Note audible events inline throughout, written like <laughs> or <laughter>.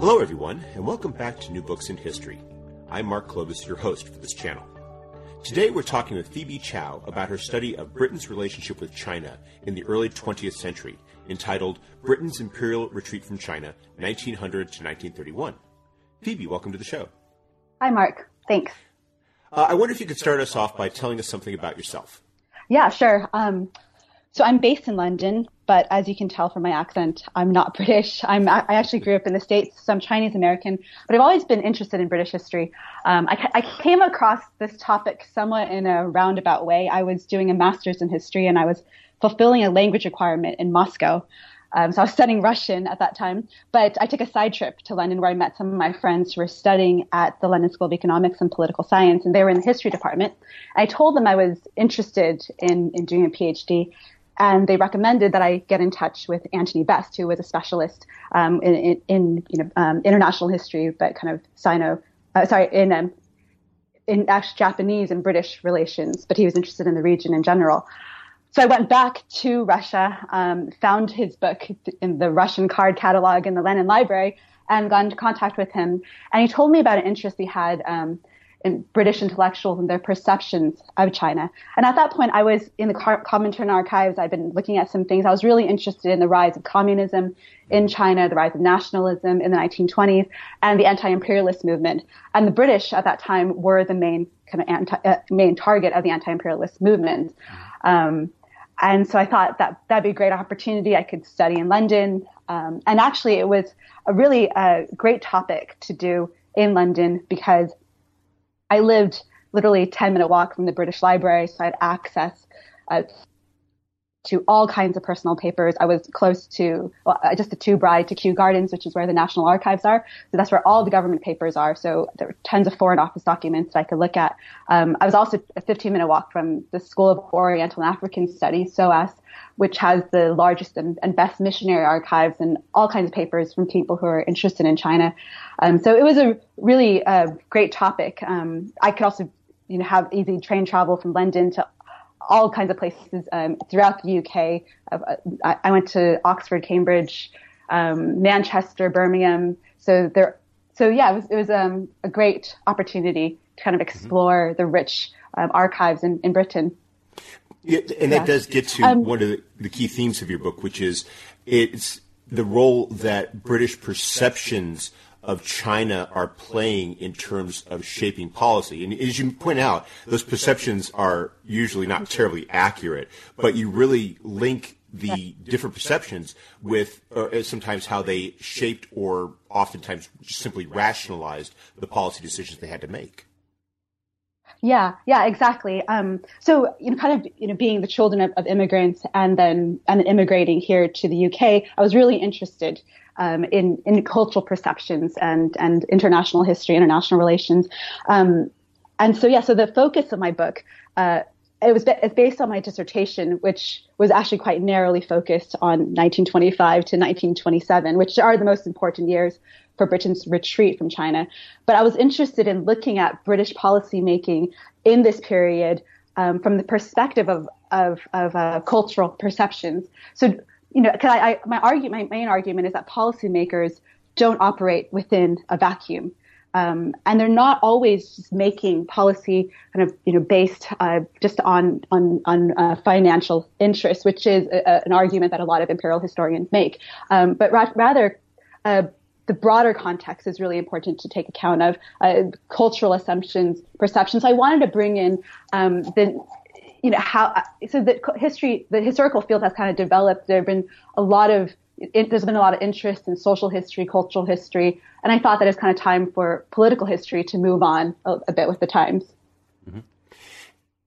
Hello, everyone, and welcome back to New Books in History. I'm Mark Clovis, your host for this channel. Today, we're talking with Phoebe Chow about her study of Britain's relationship with China in the early 20th century, entitled Britain's Imperial Retreat from China, 1900 to 1931. Phoebe, welcome to the show. Hi, Mark. Thanks. Uh, I wonder if you could start us off by telling us something about yourself. Yeah, sure. Um, so I'm based in London, but as you can tell from my accent, I'm not <laughs> British. I'm I actually grew up in the States, so I'm Chinese American, but I've always been interested in British history. Um, I, I came across this topic somewhat in a roundabout way. I was doing a master's in history, and I was fulfilling a language requirement in Moscow. Um, so I was studying Russian at that time, but I took a side trip to London where I met some of my friends who were studying at the London School of Economics and Political Science, and they were in the history department. I told them I was interested in, in doing a PhD, and they recommended that I get in touch with Antony Best, who was a specialist um, in, in, in, you know um, international history, but kind of Sino, uh, sorry, in um, in actually Japanese and British relations, but he was interested in the region in general. So I went back to Russia, um, found his book in the Russian card catalog in the Lenin Library, and got into contact with him. And he told me about an interest he had um, in British intellectuals and their perceptions of China. And at that point, I was in the Comintern archives. I'd been looking at some things. I was really interested in the rise of communism in China, the rise of nationalism in the 1920s, and the anti-imperialist movement. And the British at that time were the main kind of anti, uh, main target of the anti-imperialist movement. Um, and so I thought that that'd be a great opportunity. I could study in London. Um, and actually, it was a really uh, great topic to do in London because I lived literally a 10 minute walk from the British Library, so I had access uh, to all kinds of personal papers. I was close to well, uh, just the tube ride to Kew Gardens, which is where the National Archives are. So that's where all the government papers are. So there were tons of Foreign Office documents that I could look at. Um, I was also a 15 minute walk from the School of Oriental and African Studies, SOAS, which has the largest and, and, best missionary archives and all kinds of papers from people who are interested in China. Um, so it was a really uh, great topic. Um, I could also, you know, have easy train travel from London to all kinds of places um, throughout the UK. Uh, I went to Oxford, Cambridge, um, Manchester, Birmingham. So there, so yeah, it was, it was um, a great opportunity to kind of mm-hmm. explore mm-hmm. the rich um, archives in, in Britain. Yeah, and that does get to um, one of the, the key themes of your book, which is it's the role that British perceptions of China are playing in terms of shaping policy. And as you point out, those perceptions are usually not terribly accurate, but you really link the different perceptions with uh, sometimes how they shaped or oftentimes simply rationalized the policy decisions they had to make. Yeah, yeah, exactly. Um, so, you know, kind of, you know, being the children of, of, immigrants and then and immigrating here to the UK, I was really interested um, in in cultural perceptions and and international history, international relations. Um, and so, yeah, so the focus of my book. Uh, it was it's based on my dissertation, which was actually quite narrowly focused on 1925 to 1927, which are the most important years for Britain's retreat from China. But I was interested in looking at British policymaking in this period um, from the perspective of of, of uh, cultural perceptions. So, you know, I, I, my argument, my main argument is that policymakers don't operate within a vacuum. Um, and they're not always making policy kind of you know based uh, just on on on uh, financial interests, which is a, a, an argument that a lot of imperial historians make. Um, but ra- rather, uh, the broader context is really important to take account of uh, cultural assumptions, perceptions. I wanted to bring in um, the you know how so the history the historical field has kind of developed. There have been a lot of it, there's been a lot of interest in social history, cultural history, and I thought that it's kind of time for political history to move on a, a bit with the times. Mm-hmm.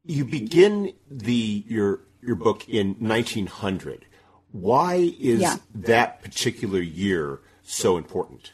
You begin the your your book in 1900. Why is yeah. that particular year so important?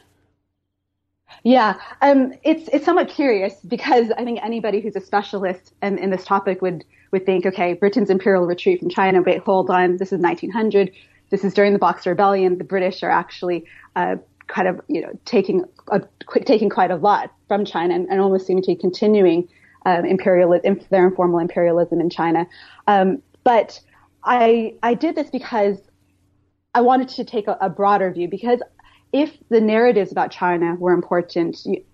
Yeah, um, it's it's somewhat curious because I think anybody who's a specialist in, in this topic would would think, okay, Britain's imperial retreat from China. Wait, hold on, this is 1900. This is during the Boxer Rebellion. The British are actually uh, kind of you know taking a, taking quite a lot from China and, and almost seeming to be continuing um, imperial their informal imperialism in China. Um, but I I did this because I wanted to take a, a broader view because if the narratives about China were important, you,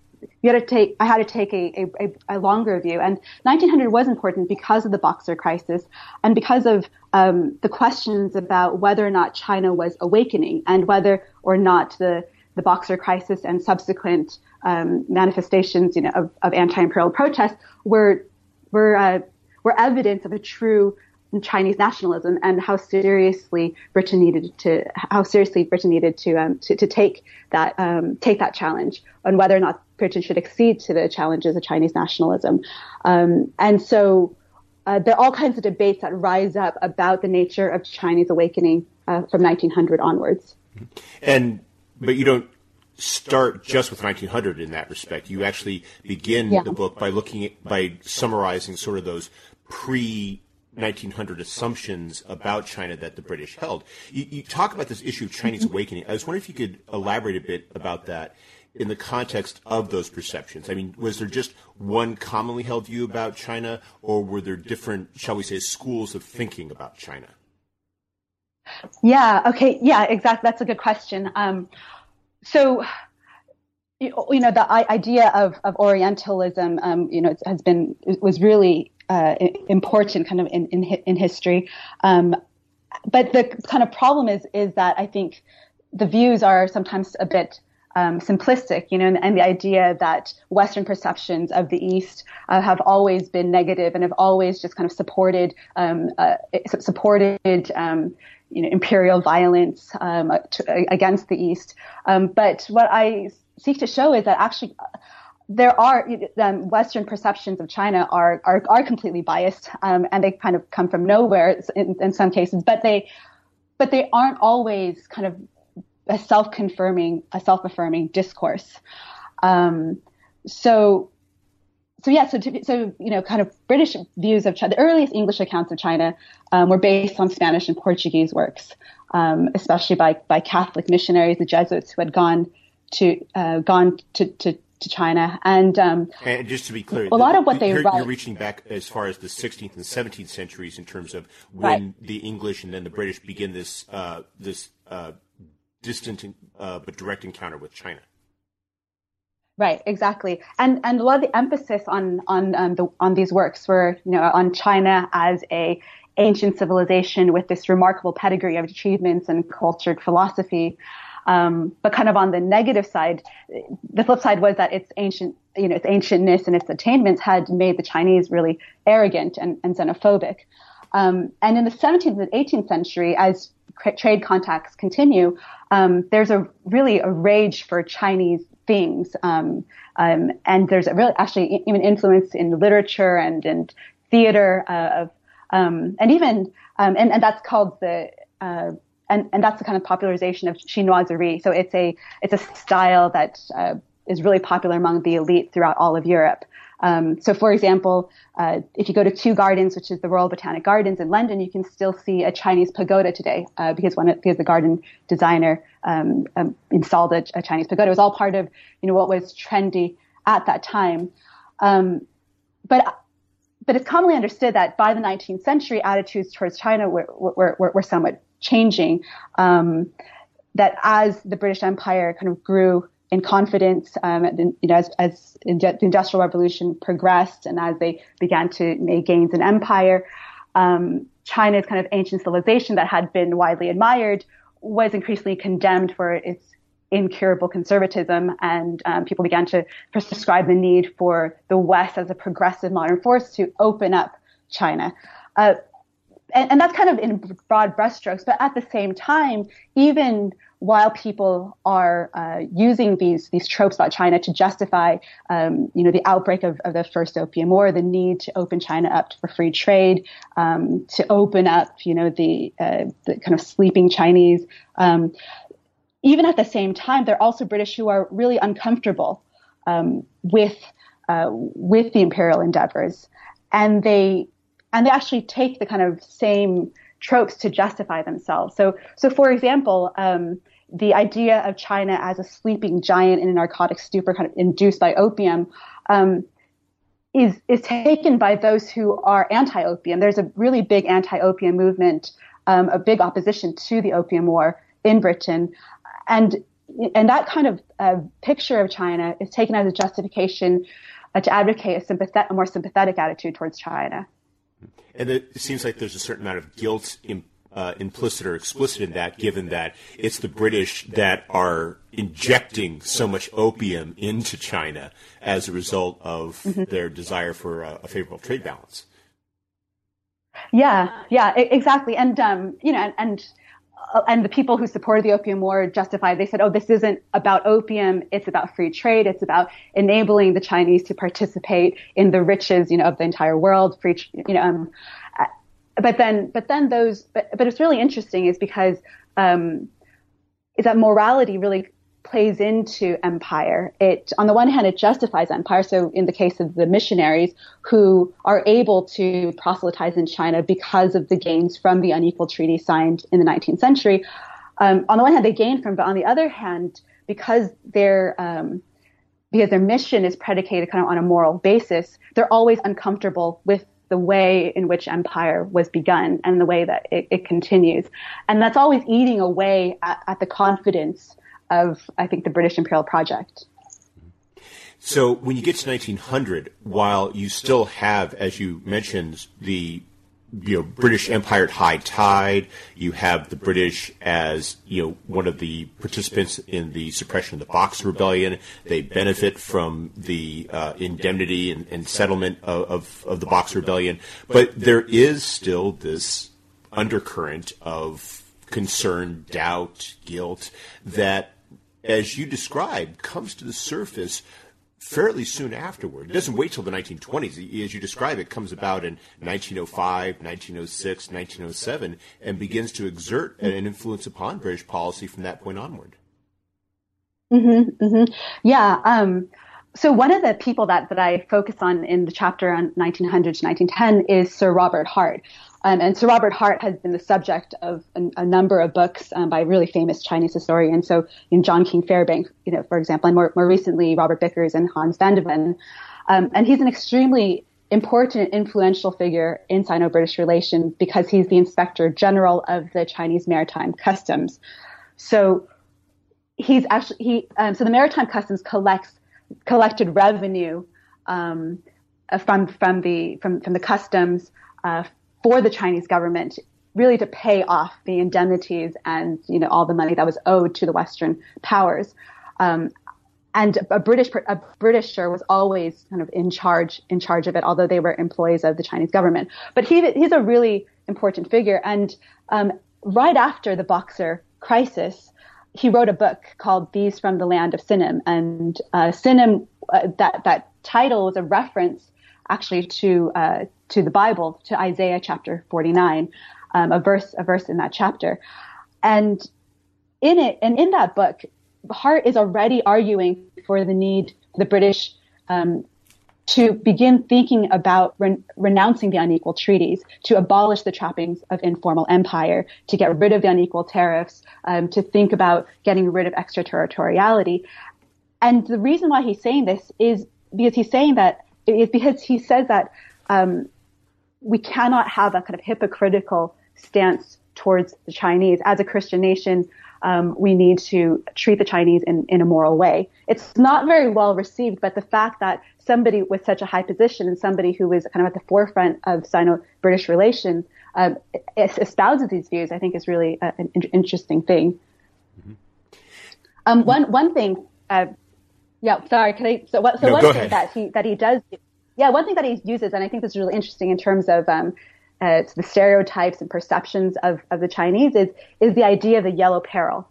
you had to take, I had to take a, a, a, longer view. And 1900 was important because of the Boxer crisis and because of um, the questions about whether or not China was awakening and whether or not the, the Boxer crisis and subsequent um, manifestations, you know, of, of anti-imperial protests were were uh, were evidence of a true Chinese nationalism and how seriously Britain needed to how seriously Britain needed to um, to, to, take that um, take that challenge on whether or not Britain should accede to the challenges of Chinese nationalism. Um, and so uh, there are all kinds of debates that rise up about the nature of Chinese awakening uh, from 1900 onwards. And but you don't start just with 1900 in that respect. You actually begin yeah. the book by looking at, by summarizing sort of those pre 1900 assumptions about China that the British held. You, you, talk about this issue of Chinese mm-hmm. awakening. I was wondering if you could elaborate a bit about that in the context of those perceptions. I mean, was there just one commonly held view about China, or were there different, shall we say, schools of thinking about China? Yeah. Okay. Yeah. Exactly. That's a good question. Um, so you know the idea of, of Orientalism, um, you know, has been was really uh, important kind of in in, in history. Um, but the kind of problem is is that I think the views are sometimes a bit um, simplistic, you know, and, and, the idea that Western perceptions of the East uh, have always been negative and have always just kind of supported um, uh, supported um, you know imperial violence um, to, against the East. Um, but what I seek to show is that actually there are um, Western perceptions of China are are, are completely biased, um, and they kind of come from nowhere in, in, some cases. But they but they aren't always kind of a self-confirming a self-affirming discourse. Um, so so yeah, so to, so you know, kind of British views of China. The earliest English accounts of China um, were based on Spanish and Portuguese works, um, especially by by Catholic missionaries, the Jesuits who had gone to uh, gone to, to to China. And, um, and just to be clear, a lot of what they you're, write, you're reaching back as far as the 16th and 17th centuries in terms of when right. the English and then the British begin this uh, this uh, distant uh, but direct encounter with China. Right, exactly, and and a lot of the emphasis on on um, the on these works were you know on China as a ancient civilization with this remarkable pedigree of achievements and cultured philosophy, um, but kind of on the negative side, the flip side was that its ancient, you know, its ancientness and its attainments had made the Chinese really arrogant and, and xenophobic. Um, and in the 17th and 18th century, as trade contacts continue, um, there's a really a rage for Chinese things, um, um, and there's a really actually even influence in literature and and theater uh, of um, and even and, and that's called the uh, and, and that's the kind of popularization of chinoiserie. So it's a it's a style that uh, is really popular among the elite throughout all of Europe. Um, so, for example, uh, if you go to Kew Gardens, which is the Royal Botanic Gardens in London, you can still see a Chinese pagoda today uh, because one because the garden designer um, um, installed a, a, Chinese pagoda. It was all part of you know what was trendy at that time. Um, but but it's commonly understood that by the 19th century, attitudes towards China were, were, were, were somewhat changing. Um, that as the British Empire kind of grew in confidence, um, you know, as, as the Industrial Revolution progressed and as they began to make gains in empire, um, China's kind of ancient civilization that had been widely admired was increasingly condemned for its incurable conservatism, and um, people began to prescribe the need for the West as a progressive modern force to open up China. Uh, and, and, that's kind of in broad brushstrokes, but at the same time, even while people are uh, using these these tropes about China to justify, um, you know, the outbreak of, of, the first Opium War, the need to open China up for free trade, um, to open up, you know, the uh, the kind of sleeping Chinese. Um, even at the same time, there are also British who are really uncomfortable um, with uh, with the imperial endeavors, and they and they actually take the kind of same tropes to justify themselves. So, so for example, um, the idea of China as a sleeping giant in a narcotic stupor, kind of induced by opium, um, is is taken by those who are anti-opium. There's a really big anti-opium movement, um, a big opposition to the opium war in Britain, and and that kind of uh, picture of China is taken as a justification uh, to advocate a, sympathetic, a more sympathetic attitude towards China. And it seems like there's a certain amount of guilt in, uh, implicit or explicit in that, given that it's the British that are injecting so much opium into China as a result of mm-hmm. their desire for a, a, favorable trade balance. Yeah, yeah, exactly. And, um, you know, and, and and the people who supported the opium war justified. They said, "Oh, this isn't about opium. It's about free trade. It's about enabling the Chinese to participate in the riches, you know, of the entire world. Free, you know." Um, uh, but then, but then those, but, but it's really interesting is because um, is that morality really plays into empire. It, on the one hand, it justifies empire. So in the case of the missionaries who are able to proselytize in China because of the gains from the unequal treaty signed in the 19th century, um, on the one hand, they gain from, but on the other hand, because their, um, because their mission is predicated kind of on a moral basis, they're always uncomfortable with the way in which empire was begun and the way that it, it continues. And that's always eating away at, at the confidence of, I think, the British Imperial Project. So when you get to 1900, while you still have, as you mentioned, the you know British Empire at high tide, you have the British as you know one of the participants in the suppression of the Boxer Rebellion. They benefit from the uh, indemnity and, and settlement of, of, of the Boxer Rebellion, but there is still this undercurrent of concern, doubt, guilt that as you described, comes to the surface fairly soon afterward. It doesn't wait till the 1920s. As you describe, it comes about in 1905, 1906, 1907, and begins to exert an influence upon British policy from that point onward. Mm-hmm, mm-hmm. Yeah. Um, so one of the people that, that I focus on in the chapter on 1900 to 1910 is Sir Robert Hart. Um, and Sir Robert Hart has been the subject of a, a number of books um, by really famous Chinese historians. So, in John King Fairbank, you know, for example, and more, more recently Robert Bickers and Hans van de Ven. Um, and he's an extremely important, influential figure in Sino-British relations because he's the Inspector General of the Chinese Maritime Customs. So, he's actually he. Um, so the Maritime Customs collects collected revenue um, from from the from from the customs. Uh, for the Chinese government really to pay off the indemnities and you know all the money that was owed to the Western powers. Um, and a British a Britisher was always kind of in charge in charge of it, although they were employees of the Chinese government. But he he's a really important figure. And um, right after the Boxer crisis, he wrote a book called "These from the Land of Sinim," and uh, Sinim uh, that that title was a reference actually to uh, to the Bible, to Isaiah chapter 49, um, a verse a verse in that chapter, and in it and in that book, Hart is already arguing for the need for the British um, to begin thinking about re- renouncing the unequal treaties, to abolish the trappings of informal empire, to get rid of the unequal tariffs, um, to think about getting rid of extraterritoriality. And the reason why he's saying this is because he's saying that is because he says that um, we cannot have a kind of hypocritical stance towards the Chinese. As a Christian nation, um, we need to treat the Chinese in, in a moral way. It's not very well received, but the fact that somebody with such a high position and somebody who is kind of at the forefront of Sino-British relations um, espouses these views, I think is really a, an interesting thing. Mm-hmm. Um, one one thing uh, yeah, sorry. Can I? So what? So no, one thing ahead. that he that he does. Yeah, one thing that he uses, and I think this is really interesting in terms of um, uh, the stereotypes and perceptions of of the Chinese is is the idea of the yellow peril.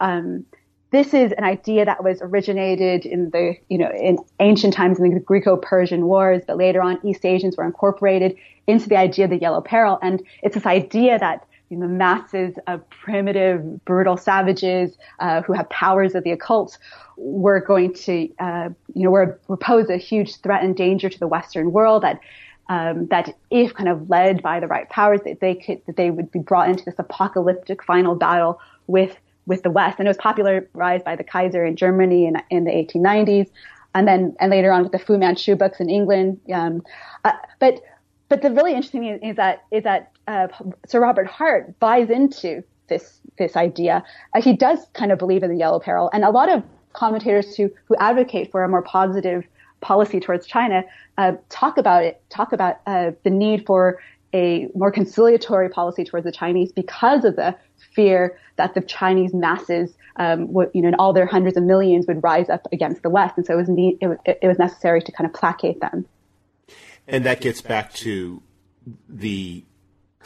Um, this is an idea that was originated in the you know in ancient times in the Greco-Persian wars, but later on East Asians were incorporated into the idea of the yellow peril, and it's this idea that you know, masses of primitive, brutal savages uh, who have powers of the occult were going to, uh, you know, were, were pose a huge threat and danger to the Western world. That um, that if kind of led by the right powers, that they could that they would be brought into this apocalyptic final battle with with the West. And it was popularized by the Kaiser in Germany in, in the 1890s, and then and later on with the Fu Manchu books in England. Um, uh, but but the really interesting thing is, is that is that uh, Sir Robert Hart buys into this this idea. Uh, he does kind of believe in the yellow peril, and a lot of commentators who who advocate for a more positive policy towards China uh, talk about it, talk about uh, the need for a more conciliatory policy towards the Chinese because of the fear that the Chinese masses, um, would, you know, in all their hundreds of millions, would rise up against the West, and so it was, it was it was necessary to kind of placate them. And that gets back to the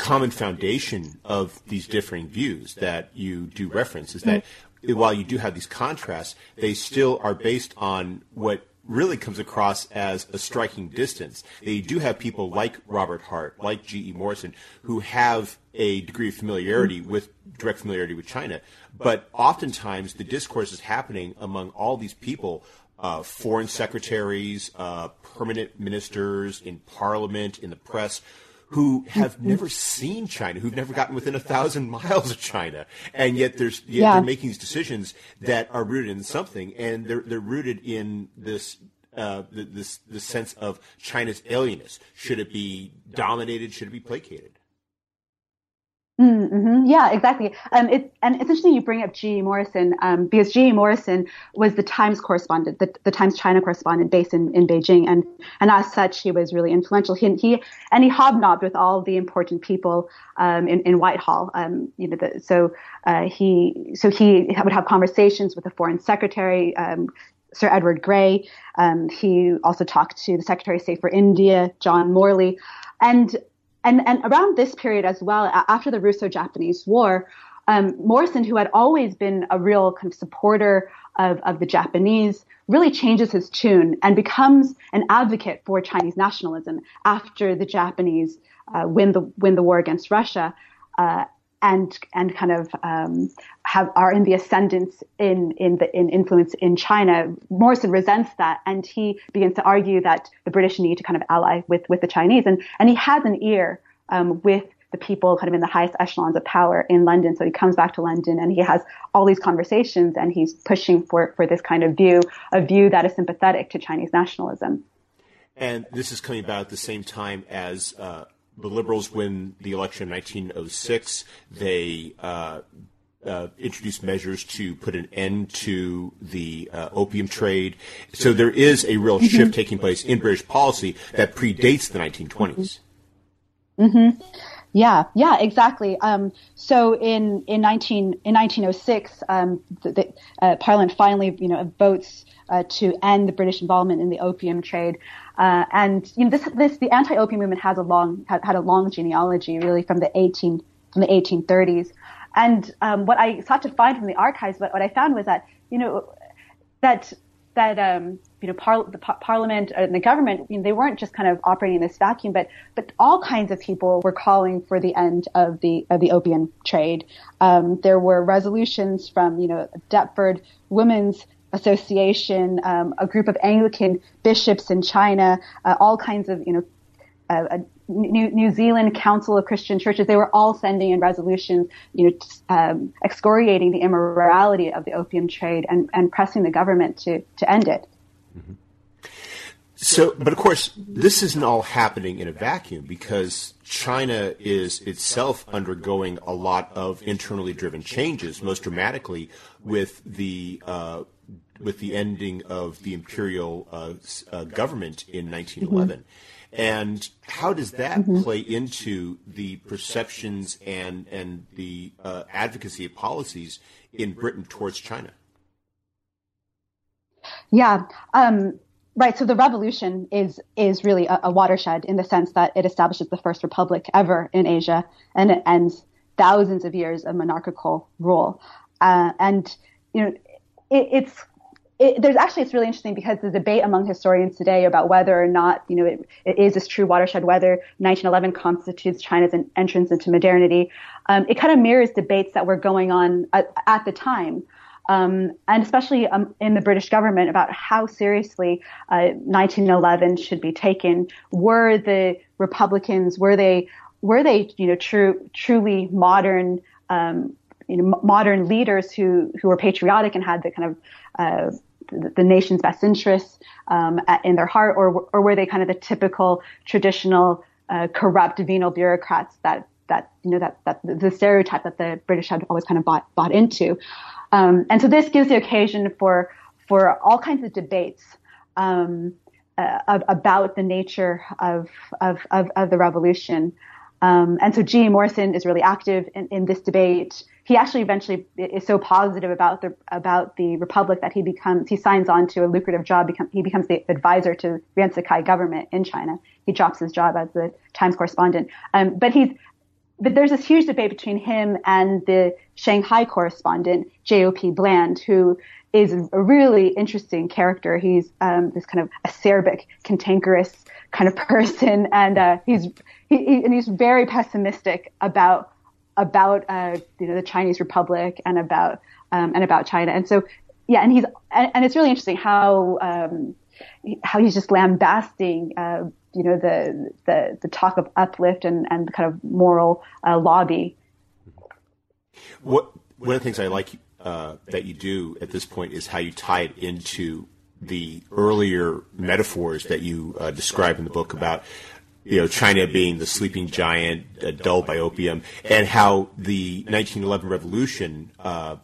common foundation of these differing views that you do reference is that mm-hmm. while you do have these contrasts, they still are based on what really comes across as a striking distance. They do have people like Robert Hart, like G.E. Morrison, who have a degree of familiarity with direct familiarity with China. But oftentimes the discourse is happening among all these people uh, foreign secretaries, uh, permanent ministers in parliament, in the press, who have never seen China, who've never gotten within a thousand miles of China, and yet there's yet yeah. they're making these decisions that are rooted in something, and they're they're rooted in this. Uh, this this sense of China's alienness. Should it be dominated? Should it be placated? Mm-hmm. Yeah, exactly. Um, and it's interesting you bring up G. Morrison um, because G. Morrison was the Times correspondent, the, the Times China correspondent based in, in Beijing, and and as such, he was really influential. He, he and he hobnobbed with all the important people um, in, in Whitehall. Um, you know, the, so uh, he so he would have conversations with the Foreign Secretary. Um, Sir Edward Grey. Um, he also talked to the Secretary of State for India, John Morley, and and, and around this period as well, after the Russo-Japanese War, um, Morrison, who had always been a real kind of supporter of, of the Japanese, really changes his tune and becomes an advocate for Chinese nationalism after the Japanese uh, win the win the war against Russia. Uh, and and kind of um, have are in the ascendance in in the in influence in China. Morrison resents that, and he begins to argue that the British need to kind of ally with with the Chinese, and and he has an ear um, with the people kind of in the highest echelons of power in London. So he comes back to London and he has all these conversations, and he's pushing for for this kind of view, a view that is sympathetic to Chinese nationalism. And this is coming about at the same time as. Uh the Liberals win the election in 1906. They uh, uh, introduced measures to put an end to the uh, opium trade. So there is a real mm-hmm. shift taking place in British policy that predates the 1920s. Mm-hmm. Yeah, yeah, exactly. Um, so in in 19 in 1906, um, the, the uh, Parliament finally, you know, votes uh, to end the British involvement in the opium trade. Uh, and you know, this, this, the anti-opium movement has a long, had, had a long genealogy, really, from the 18, from the 1830s. And um, what I sought to find from the archives, what, what I found was that, you know, that that um, you know par- the par- parliament and the government you know, they weren't just kind of operating in this vacuum, but but all kinds of people were calling for the end of the of the opium trade. Um, there were resolutions from you know Deptford Women's Association, um, a group of Anglican bishops in China, uh, all kinds of, you know, uh, New, New, Zealand Council of Christian Churches, they were all sending in resolutions, you know, um, excoriating the immorality of the opium trade and, and pressing the government to, to end it. So, but of course, this isn't all happening in a vacuum because China is itself undergoing a lot of internally driven changes, most dramatically with the uh, with the ending of the imperial uh, uh, government in 1911. Mm-hmm. And how does that mm-hmm. play into the perceptions and and the uh, advocacy of policies in Britain towards China? Yeah. Um, right. So the revolution is is really a, a, watershed in the sense that it establishes the first republic ever in Asia, and it ends thousands of years of monarchical rule. Uh, and you know, it, it's it, there's actually it's really interesting because the debate among historians today about whether or not you know it, it is this true watershed, whether 1911 constitutes China's entrance into modernity, um, it kind of mirrors debates that were going on at, at the time. Um, and especially um, in the British government about how seriously uh, 1911 should be taken. Were the Republicans were they were they you know true truly modern um, you know modern leaders who who were patriotic and had the kind of uh, the nation's best interests um, in their heart, or or were they kind of the typical traditional uh, corrupt venal bureaucrats that that you know that that the stereotype that the British had always kind of bought bought into, um, and so this gives the occasion for for all kinds of debates. Um, uh, about the nature of, of, of, of the revolution. Um, and so G. Morrison is really active in, in, this debate. He actually eventually is so positive about the about the republic that he becomes he signs on to a lucrative job. Become, he becomes the advisor to Yuan government in China. He drops his job as the Times correspondent. Um, but he's but there's this huge debate between him and the Shanghai correspondent J.O.P. Bland, who is a really interesting character. He's um, this kind of acerbic, cantankerous kind of <laughs> person, and uh, he's he, he, and he's very pessimistic about about uh, you know the Chinese Republic and about um, and about China. And so yeah, and he's and, and it's really interesting how um, how he's just lambasting uh, you know the the the talk of uplift and and the kind of moral uh, lobby. What one of the things I like uh, that you do at this point is how you tie it into the earlier metaphors that you uh, describe in the book about you know China being the sleeping giant, uh, dulled by opium, and how the 1911 revolution uh,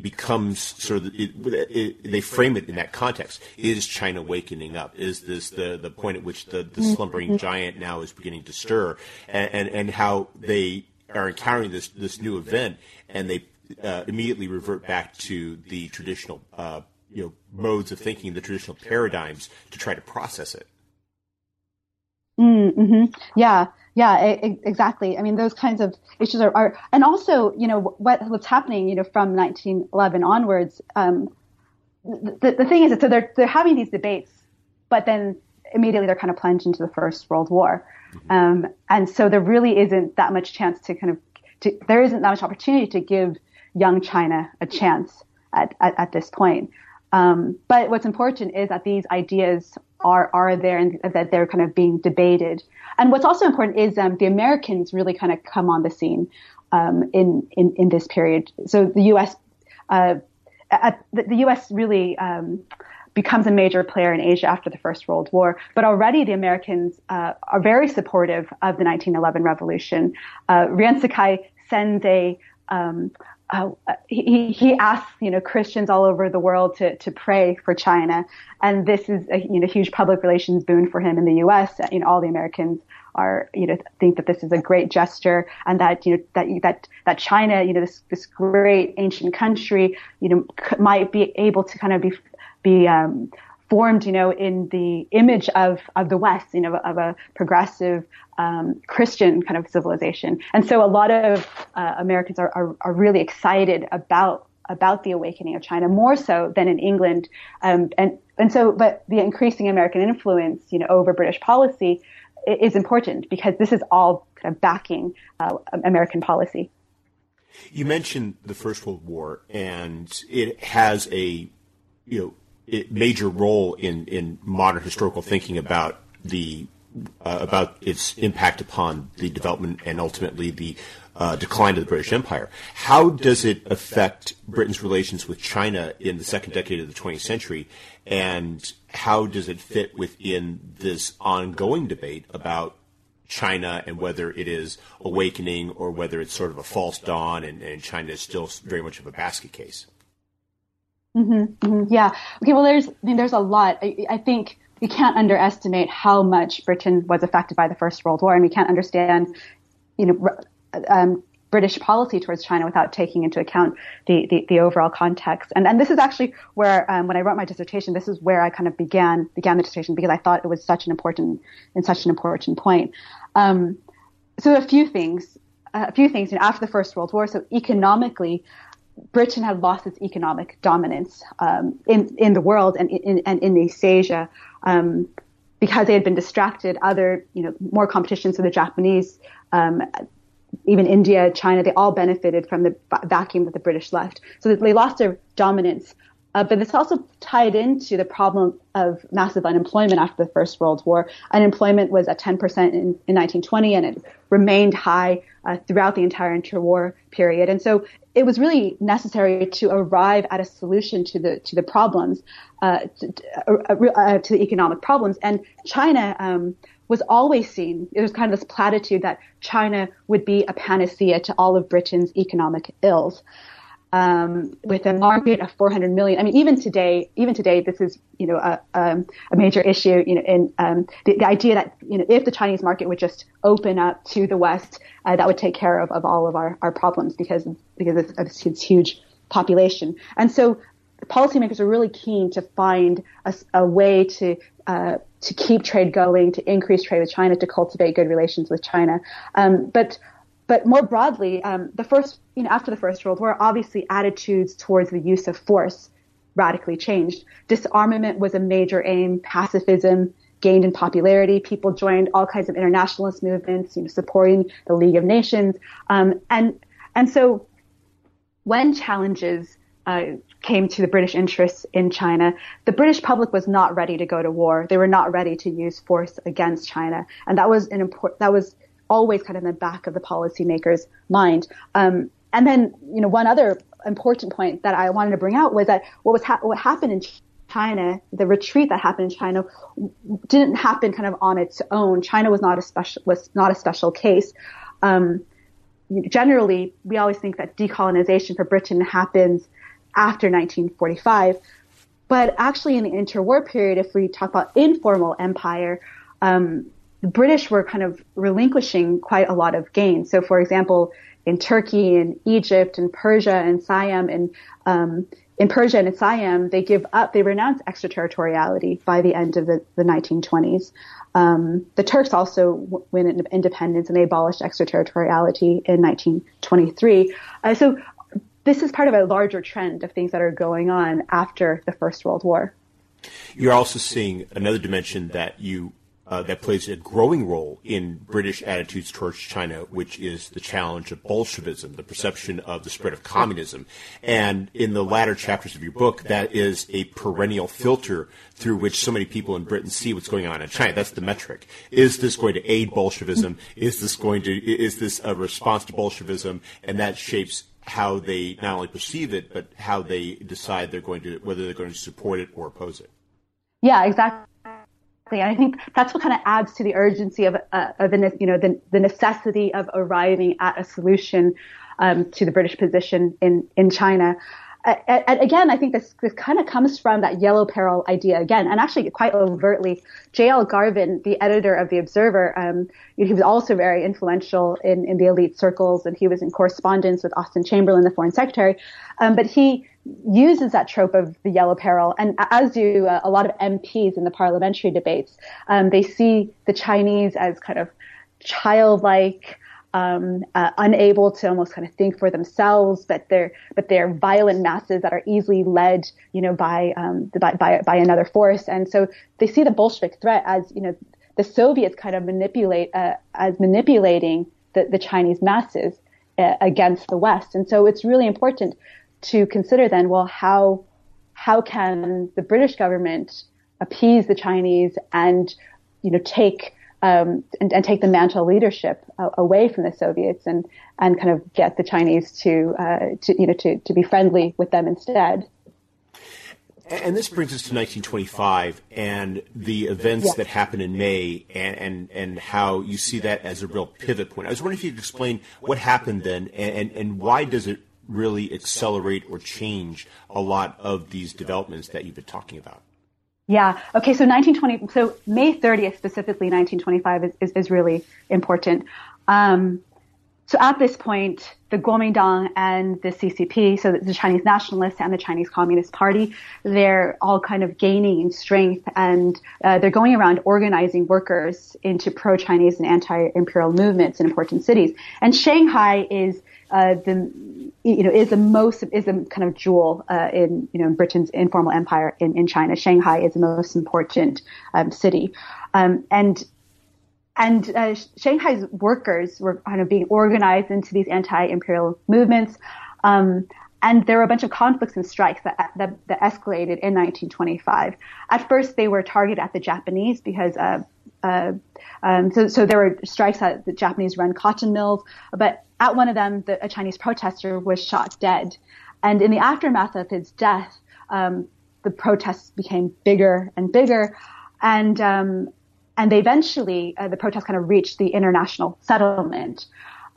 becomes sort of it, it, they frame it in that context. Is China wakening up? Is this the the point at which the, the slumbering giant now is beginning to stir? And, and and how they are encountering this this new event, and they uh, immediately revert back to the traditional, uh, you know, modes of thinking, the traditional paradigms to try to process it. Mm-hmm. Yeah, yeah, exactly. I mean, those kinds of issues are, are, and also, you know, what what's happening, you know, from 1911 onwards. Um, the the thing is that so they're they're having these debates, but then immediately they're kind of plunged into the First World War, mm-hmm. um, and so there really isn't that much chance to kind of to, there isn't that much opportunity to give young China a chance at, at, at this point. Um, but what's important is that these ideas are are there and that they're kind of being debated. And what's also important is um, the Americans really kind of come on the scene um, in, in in this period. So the U.S. Uh, at, the, U.S. really um, becomes a major player in Asia after the First World War. But already the Americans uh, are very supportive of the 1911 revolution. Uh, Shikai sends a um, uh, he, he asks, you know, Christians all over the world to, to pray for China. And this is a, you know, huge public relations boon for him in the U.S. You know, all the Americans are, you know, think that this is a great gesture and that, you know, that, that, that China, you know, this, this great ancient country, you know, might be able to kind of be, be, um, formed, you know, in the image of, of the West, you know, of a progressive um, Christian kind of civilization. And so a lot of uh, Americans are, are, are, really excited about about the awakening of China, more so than in England. Um, and and so, but the increasing American influence, you know, over British policy is important because this is all kind of backing uh, American policy. You mentioned the First World War, and it has a you know major role in, in modern historical thinking about the uh, about its impact upon the development and ultimately the uh, decline of the British Empire. How does it affect Britain's relations with China in the second decade of the 20th century, and how does it fit within this ongoing debate about China and whether it is awakening or whether it's sort of a false dawn and, and China is still very much of a basket case? Mm-hmm, mm-hmm, yeah. Okay. Well, there's I mean, there's a lot. I, I, think we can't underestimate how much Britain was affected by the First World War, and we can't understand, you know, um, British policy towards China without taking into account the the, the overall context. And and this is actually where um, when I wrote my dissertation, this is where I kind of began began the dissertation because I thought it was such an important and such an important point. Um, so a few things. A few things. You know, after the First World War, so economically, Britain had lost its economic dominance um, in in the world and in and in East Asia um, because they had been distracted. Other, you know, more competition. So the Japanese, um, even India, China, they all benefited from the vacuum that the British left. So they lost their dominance. Uh, but it's also tied into the problem of massive unemployment after the First World War. Unemployment was at 10% in, in 1920, and it remained high uh, throughout the entire interwar period. And so it was really necessary to arrive at a solution to the to the problems, uh, to, uh, uh, to, the economic problems. And China um, was always seen. It was kind of this platitude that China would be a panacea to all of Britain's economic ills. Um, with a market of 400 million. I mean, even today, even today, this is you know a, um, a major issue. You know, in um, the, the, idea that you know if the Chinese market would just open up to the West, uh, that would take care of, of all of our, our problems because because it's, it's, it's huge population. And so policymakers are really keen to find a, a way to uh, to keep trade going, to increase trade with China, to cultivate good relations with China. Um, but but more broadly, um, the first you know after the First World War, obviously attitudes towards the use of force radically changed. Disarmament was a major aim. Pacifism gained in popularity. People joined all kinds of internationalist movements, you know, supporting the League of Nations, um, and and so when challenges uh, came to the British interests in China, the British public was not ready to go to war. They were not ready to use force against China, and that was an important. That was always kind of in the back of the policymakers' mind. Um, and then, you know, one other important point that I wanted to bring out was that what was ha- what happened in China, the retreat that happened in China, didn't happen kind of on its own. China was not a special was not a special case. Um, generally, we always think that decolonization for Britain happens after 1945. But actually, in the interwar period, if we talk about informal empire, um, the British were kind of relinquishing quite a lot of gains. So, for example, in Turkey and Egypt and Persia and Siam and um, in Persia and in Siam, they give up, they renounce extraterritoriality by the end of the, the 1920s. Um, the Turks also win independence and they abolished extraterritoriality in 1923. Uh, so this is part of a larger trend of things that are going on after the First World War. You're also seeing another dimension that you uh, that plays a growing role in British attitudes towards China, which is the challenge of Bolshevism, the perception of the spread of communism. And in the latter chapters of your book, that is a perennial filter through which so many people in Britain see what's going on in China. That's the metric. Is this going to aid Bolshevism? Is this going to, is this a response to Bolshevism? And that shapes how they not only perceive it, but how they decide they're going to, whether they're going to support it or oppose it. Yeah, exactly. And I think that's what kind of adds to the urgency of, uh, of the, you know, the, the necessity of arriving at a solution um, to the British position in, in China. Uh, and again, I think this, this kind of comes from that yellow peril idea again, and actually quite overtly. J.L. Garvin, the editor of The Observer, um, he was also very influential in, in the elite circles, and he was in correspondence with Austen Chamberlain, the foreign secretary. Um, but he uses that trope of the yellow peril, and as do uh, a lot of MPs in the parliamentary debates. Um, they see the Chinese as kind of childlike, um, uh, unable to almost kind of think for themselves, but they're but they're violent masses that are easily led, you know, by um, by, by by another force, and so they see the Bolshevik threat as you know the Soviets kind of manipulate uh, as manipulating the, the Chinese masses uh, against the West, and so it's really important to consider then, well, how how can the British government appease the Chinese and you know take um, and, and, take the mantle leadership uh, away from the Soviets and and kind of get the Chinese to uh, to you know to to be friendly with them instead. And this brings us to 1925 and the events yeah. that happened in May and, and, and how you see that as a real pivot point. I was wondering if you could explain what happened then and, and, and why does it really accelerate or change a lot of these developments that you've been talking about? Yeah. Okay. So 1920. So May 30th, specifically 1925, is, is, is really important. Um, so at this point, the Kuomintang and the CCP, so the Chinese Nationalists and the Chinese Communist Party, they're all kind of gaining in strength, and uh, they're going around organizing workers into pro-Chinese and anti-imperial movements in important cities. And Shanghai is uh, the you know is the most is the kind of jewel uh, in you know Britain's informal empire in, in China. Shanghai is the most important um, city, um, and and uh, Shanghai's workers were kind of being organized into these anti-imperial movements. Um, and there were a bunch of conflicts and strikes that, that, that, escalated in 1925. At first, they were targeted at the Japanese because, uh, uh, um, so, so there were strikes at the Japanese-run cotton mills. But at one of them, the, a Chinese protester was shot dead. And in the aftermath of his death, um, the protests became bigger and bigger. And um, and they eventually, uh, the protests kind of reached the international settlement.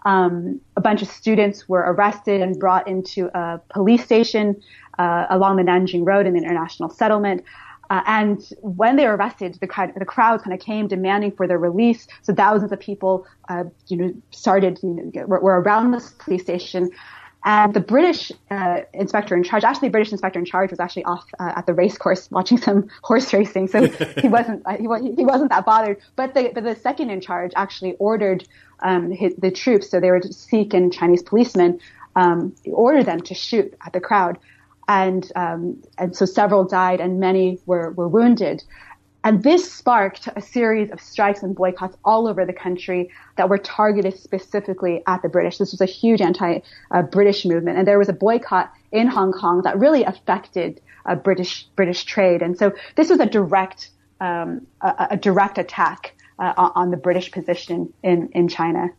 Um, a bunch of students were arrested and brought into a police station uh, along the Nanjing Road in the international settlement. Uh, and when they were arrested, the, crowd, the crowd kind of came demanding for their release. So thousands of people, uh, you know, started, you know, were, were around this police station. And the British uh, inspector in charge, actually, the British inspector in charge was actually off uh, at the racecourse watching some <laughs> horse racing, so <laughs> he wasn't uh, he, he wasn't that bothered. But the but the second in charge actually ordered um, his, the troops, so they were Sikh and Chinese policemen, um, ordered them to shoot at the crowd, and um, and so several died and many were were wounded. And this sparked a series of strikes and boycotts all over the country that were targeted specifically at the British. This was a huge anti-British movement, and there was a boycott in Hong Kong that really affected uh, British British trade. And so this was a direct um, a, a, direct attack uh, on the British position in in China.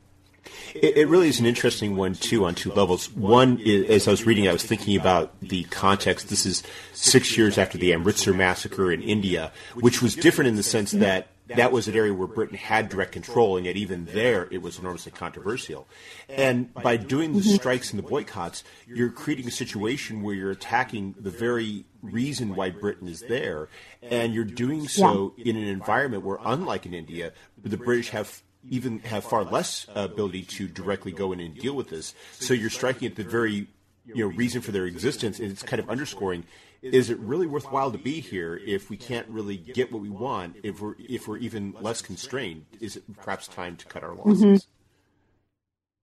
It, it, really is an interesting one too on two levels. One is, as I was reading, I was thinking about the context. This is six years after the Amritsar massacre in India, which was different in the sense that that was an area where Britain had direct control, and yet even there it was enormously controversial. And by doing the strikes and the boycotts, you're creating a situation where you're attacking the very reason why Britain is there, and you're doing so in an environment where, unlike in India, the British have even have far less ability to directly go in and deal with this. So you're striking at the very you know reason for their existence, and it's kind of underscoring: is it really worthwhile to be here if we can't really get what we want? If we're if we're even less constrained, is it perhaps time to cut our losses? Mm-hmm.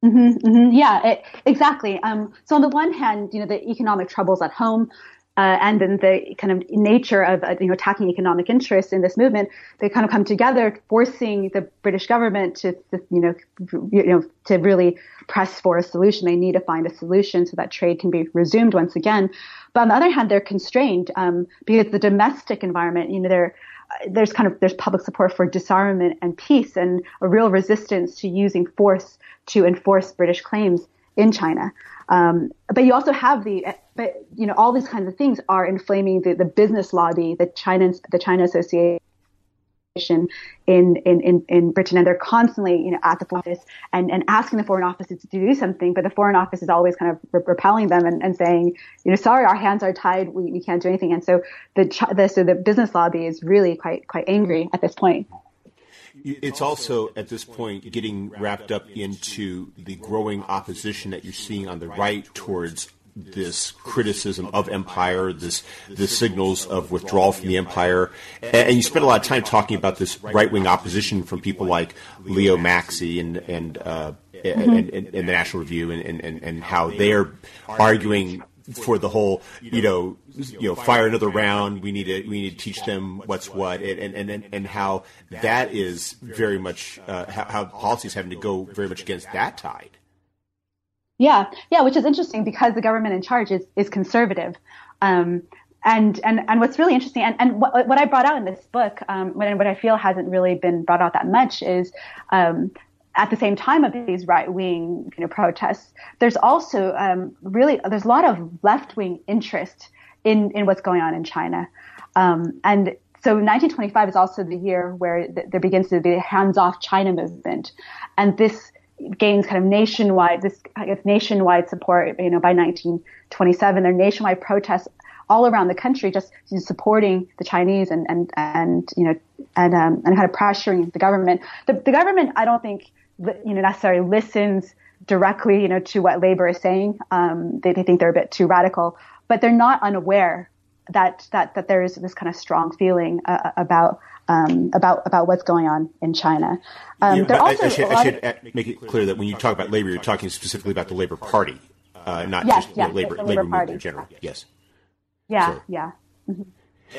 Mm-hmm, mm-hmm. Yeah, it, exactly. Um, so on the one hand, you know, the economic troubles at home uh, and then the kind of nature of uh, you know attacking economic interests in this movement, they kind of come together, forcing the British government to, to, you know you know to really press for a solution. They need to find a solution so that trade can be resumed once again. But on the other hand, they're constrained um, because the domestic environment, you know, there there's kind of there's public support for disarmament and peace, and a real resistance to using force to enforce British claims in China. Um, but you also have the, but you know, all these kinds of things are inflaming the, the business lobby, the China, the China Association in, in, in, in Britain, and they're constantly, you know, at the office and, and asking the foreign office to do something, but the foreign office is always kind of repelling them and, and saying, you know, sorry, our hands are tied, we, we can't do anything. And so the, the so the business lobby is really quite quite angry at this point. It's also at this point getting wrapped up into the growing opposition that you're seeing on the right towards this criticism of empire, this the signals of withdrawal from the empire, and, you spend a lot of time talking about this right wing opposition from people like Leo Maxse and and, uh, mm-hmm. and, and, and the National Review and, and, and how they're arguing for the whole, you know, you know, fire another round. We need to we need to teach them what's what, and and and, and how that is very much uh, how, how policy is having to go very much against that tide. Yeah, yeah, which is interesting because the government in charge is is conservative. Um, and, and, and what's really interesting, and, and what, what I brought out in this book, um, what, what I feel hasn't really been brought out that much is um, at the same time of these right wing you know, protests, there's also um, really there's a lot of left wing interest in in what's going on in China, um, and so 1925 is also the year where th- there begins to be a hands-off China movement, and this gains kind of nationwide this nationwide support. You know, by 1927, there are nationwide protests all around the country just supporting the Chinese and and and you know and um, and kind of pressuring the government. The, the government, I don't think you know, necessarily listens directly, you know, to what labor is saying. Um, they, they think they're a bit too radical, but they're not unaware that that that there is this kind of strong feeling uh, about um, about about what's going on in China. Um, yeah, also I, should, I should of, make it clear that when you talk about labor, you're talking specifically about the Labor Party, uh, not yes, just yes, you know, labor, labor, labor movement in general. Yes. Yeah, so. yeah. Mm-hmm.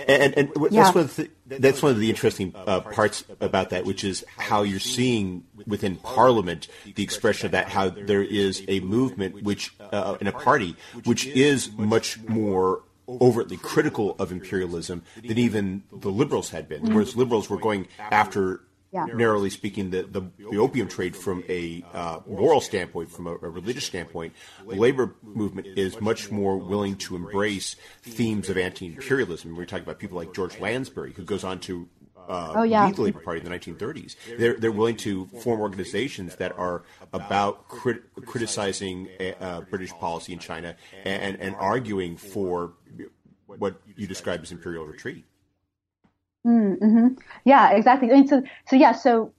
And, and, and yeah. that's one of the, that's one of the interesting uh, parts about that, which is how you're seeing within Parliament the expression of that, how there is a movement which uh, in a party which is much more overtly critical of imperialism than even the liberals had been. Whereas liberals were going after yeah. narrowly speaking, the, the, the, opium trade from a uh, moral standpoint, from a, a, religious standpoint, the labor movement is much more willing to embrace themes of anti-imperialism. We're talking about people like George Lansbury, who goes on to uh, oh, yeah. lead the Labour Party in the 1930s. They're they're willing to form organizations that are about crit- criticizing uh, British policy in China and and arguing for what you describe as imperial retreat. Mm-hmm. Yeah, exactly. I mean, so so yeah, so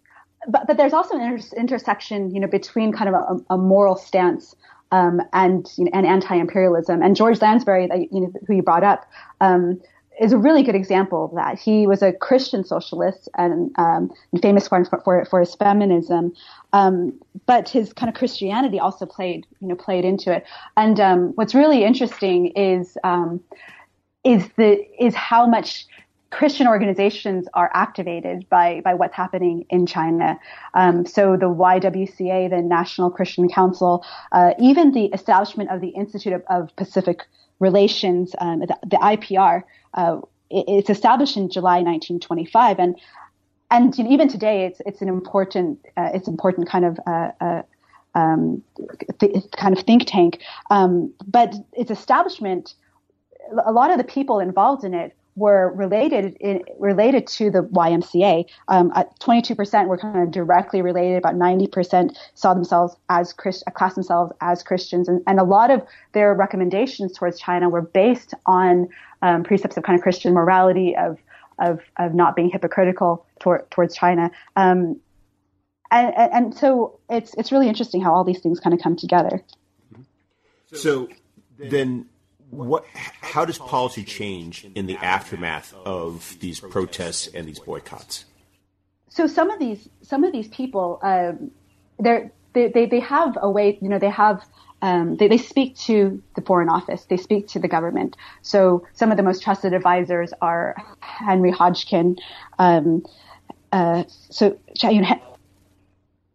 but but there's also an inter- intersection, you know, between kind of a, a moral stance um, and you know, and anti-imperialism. And George Lansbury, you know, who you brought up, um, is a really good example of that. He was a Christian socialist and, um, famous for, for, for his feminism, um, but his kind of Christianity also played you know played into it. And um, what's really interesting is um, is the is how much Christian organizations are activated by by what's happening in China. Um, so the YWCA, the National Christian Council, uh, even the establishment of the Institute of, of Pacific Relations, um, the, the, IPR, uh, it, it's established in July 1925, and and you know, even today, it's it's an important uh, it's important kind of uh, uh, um, th- kind of think tank. Um, but its establishment, a lot of the people involved in it were related in, related to the YMCA. Um, 22% were kind of directly related. About 90% saw themselves as Christ, class themselves as Christians, and, and a lot of their recommendations towards China were based on um, precepts of kind of Christian morality of of of not being hypocritical towards China. Um, and, and so it's it's really interesting how all these things kind of come together. So then what how does policy change in the aftermath of these protests and these boycotts? So some of these some of these people um, they they they have a way you know they have um, they, they speak to the foreign office. They speak to the government. So some of the most trusted advisors are henry hodgkin um, uh, so you know,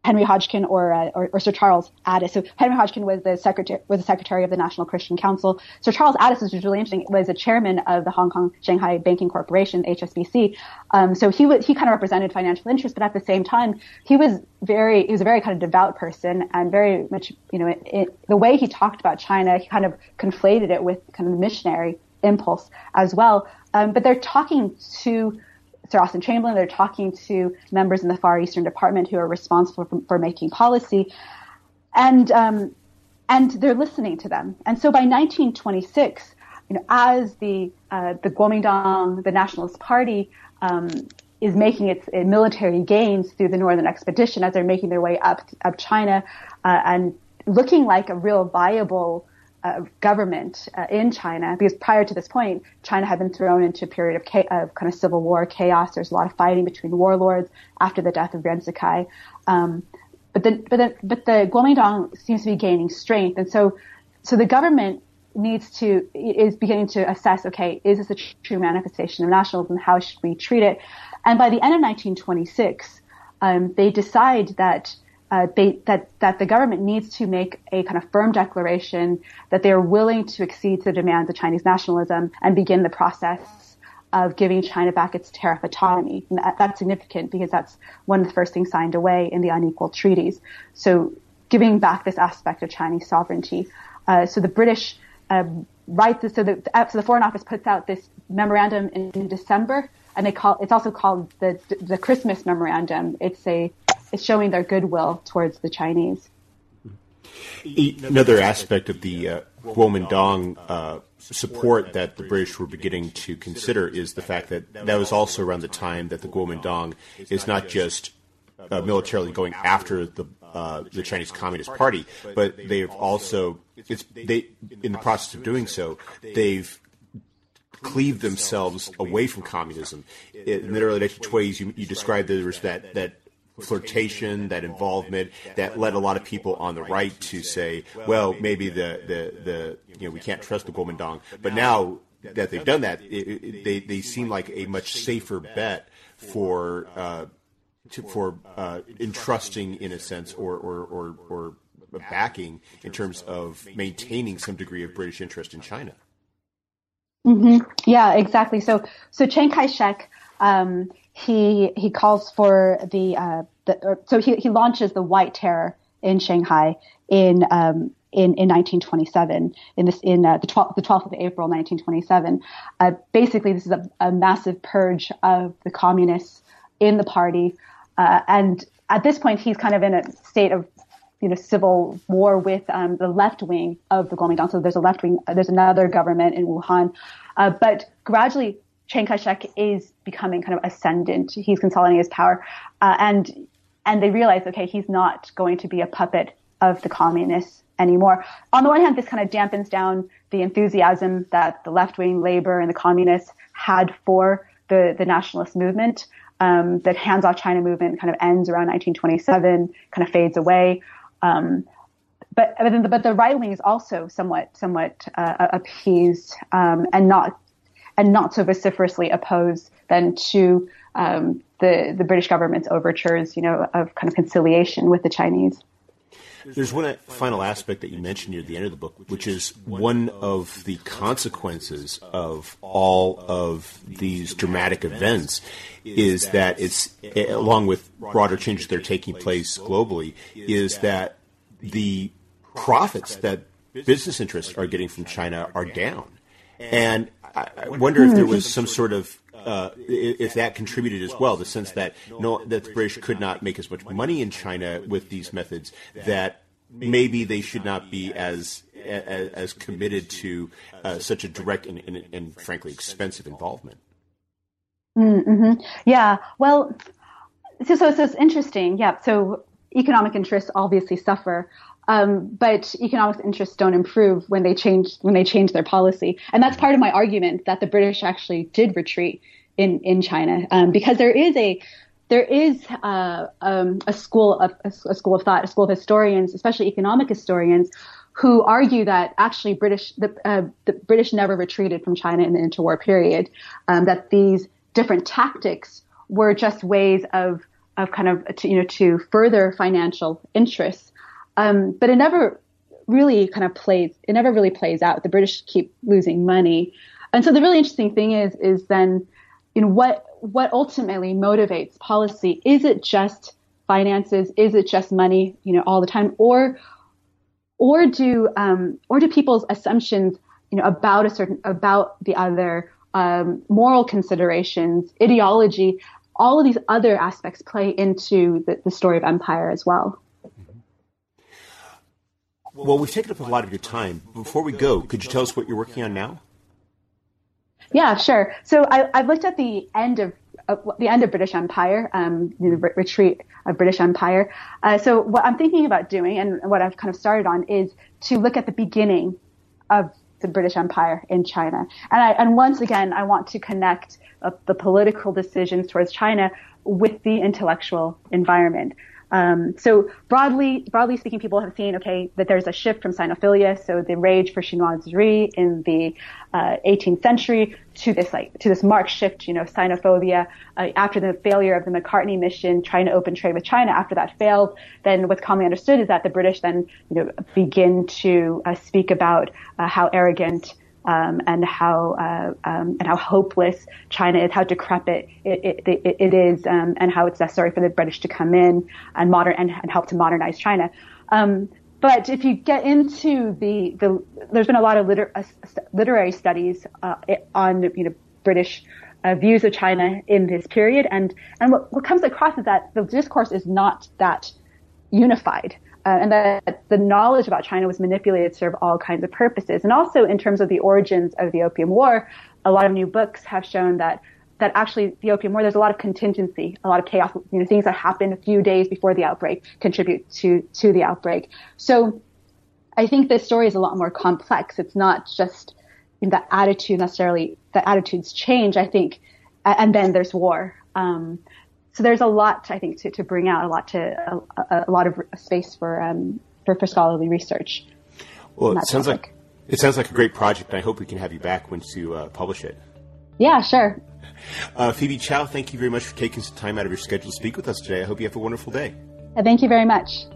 Henry Hodgkin or, uh, or, or Sir Charles Addis. So Henry Hodgkin was the secretary was the secretary of the National Christian Council. Sir Charles Addis, which was really interesting, was a chairman of the Hong Kong Shanghai Banking Corporation (HSBC). Um, so he was he kind of represented financial interests, but at the same time, he was very he was a very kind of devout person and very much you know it, it, the way he talked about China, he kind of conflated it with kind of the missionary impulse as well. Um, but they're talking to Sir Austen Chamberlain. They're talking to members in the Far Eastern Department who are responsible for, for making policy, and um, and they're listening to them. And so by 1926, you know, as the uh, the Kuomintang, the Nationalist Party, um, is making its uh, military gains through the Northern Expedition, as they're making their way up up China, uh, and looking like a real viable uh, government uh, in China, because prior to this point, China had been thrown into a period of, cha- of, kind of civil war chaos. There's a lot of fighting between warlords after the death of Yuan Shikai. Um, but the but the but the Kuomintang seems to be gaining strength, and so so the government needs to is beginning to assess. Okay, is this a true manifestation of nationalism? How should we treat it? And by the end of 1926, um, they decide that uh, they, that that the government needs to make a kind of firm declaration that they are willing to accede to the demands of Chinese nationalism and begin the process of giving China back its tariff autonomy. And that, that's significant because that's one of the first things signed away in the unequal treaties. So giving back this aspect of Chinese sovereignty. Uh, so the British uh, write this, so the, so the Foreign Office puts out this memorandum in, in December, and they call it's also called the the Christmas memorandum. It's a is showing their goodwill towards the Chinese. Another aspect of the uh, Kuomintang uh, support that the British were beginning to consider is the fact that that was also around the time that the Kuomintang is not just uh, militarily going after the uh, the Chinese Communist Party, but they've also it's they in the process of doing so they've cleaved themselves away from communism. In the early 1920s, you, you described there was that that flirtation, that involvement, that led a lot of people on the right to say, well, maybe the, the, the you know, we can't trust the Kuomintang. But now that they've done that, it, it, they, they seem like a much safer bet for, uh, to, for uh, entrusting, in a sense, or, or, or, or backing in terms of maintaining some degree of British interest in China. Mm-hmm. Yeah, exactly. So, so Chiang Kai-shek, um, he he calls for the, uh, the so he he launches the White Terror in Shanghai in um, in, in 1927, in this in uh, the 12th the 12th of April 1927. Uh, basically, this is a, a, massive purge of the communists in the party, uh, and at this point, he's kind of in a state of you know civil war with um, the left wing of the Kuomintang. So there's a left wing, there's another government in Wuhan, uh, but gradually Chiang Kai-shek is becoming kind of ascendant. He's consolidating his power, uh, and and they realize, okay, he's not going to be a puppet of the communists anymore. On the one hand, this kind of dampens down the enthusiasm that the left wing labor and the communists had for the, the nationalist movement. Um, the hands off China movement kind of ends around 1927, kind of fades away. Um, but but the, but the right wing is also somewhat somewhat uh, appeased um, and not and not so vociferously opposed then to um, the the British government's overtures, you know, of kind of conciliation with the Chinese. There's one final aspect that you mentioned near the end of the book, which is one of the consequences of all of these dramatic events is that it's, along with broader changes that are taking place globally, is that the profits that business interests are getting from China are down. And I wonder if there was some sort of uh, if that contributed as well, the sense that no, that the British could not make as much money in China with these methods, that maybe they should not be as as, as committed to uh, such a direct and, and, and, frankly expensive involvement. Mm-hmm. Yeah, well, so, so so it's interesting. Yeah, so economic interests obviously suffer. Um, but economic interests don't improve when they change when they change their policy, and that's part of my argument that the British actually did retreat in in China um, because there is a there is uh, um, a school of a, school of thought, a school of historians, especially economic historians, who argue that actually British the, uh, the British never retreated from China in the interwar period, um, that these different tactics were just ways of of kind of to, you know to further financial interests um, but it never really kind of plays, it never really plays out. The British keep losing money. And so the really interesting thing is, is then, you know, what, what ultimately motivates policy? Is it just finances? Is it just money, you know, all the time? Or, or do, um, or do people's assumptions, you know, about a certain, about the other, um, moral considerations, ideology, all of these other aspects play into the, the story of empire as well. Well, we've taken up a lot of your time. Before we go, could you tell us what you're working on now? Yeah, sure. So I, have looked at the end of uh, the end of British Empire, um, the re- retreat of British Empire. Uh, so what I'm thinking about doing, and what I've kind of started on, is to look at the beginning of the British Empire in China. And I, and once again, I want to connect uh, the political decisions towards China with the intellectual environment. Um, so broadly, broadly speaking, people have seen, okay, that there's a shift from Sinophilia, so the rage for chinoiserie in the uh, 18th century to this like to this marked shift, you know, Sinophobia uh, after the failure of the Macartney mission, trying to open trade with China. After that failed, then what's commonly understood is that the British then, you know, begin to uh, speak about uh, how arrogant um, and how uh, um, and how hopeless China is, how decrepit it, it, it, it is, um, and how it's necessary for the British to come in and modern and, and help to modernize China. Um, but if you get into the, the there's been a lot of liter- uh, literary studies uh, on you know British uh, views of China in this period, and and what, what comes across is that the discourse is not that unified uh, and that the knowledge about China was manipulated to serve all kinds of purposes. And also in terms of the origins of the Opium War, a lot of new books have shown that that actually the Opium War, there's a lot of contingency, a lot of chaos, you know, things that happen a few days before the outbreak contribute to to the outbreak. So I think this story is a lot more complex. It's not just in the attitude necessarily. The attitudes change, I think, and then there's war. Um, so there's a lot, I think, to, to bring out, a lot to a, a lot of space for, um, for, for scholarly research. Well, it sounds topic. like it sounds like a great project. I hope we can have you back once you uh, publish it. Yeah, sure. <laughs> Uh, Phoebe Chow, thank you very much for taking some time out of your schedule to speak with us today. I hope you have a wonderful day. Thank you very much.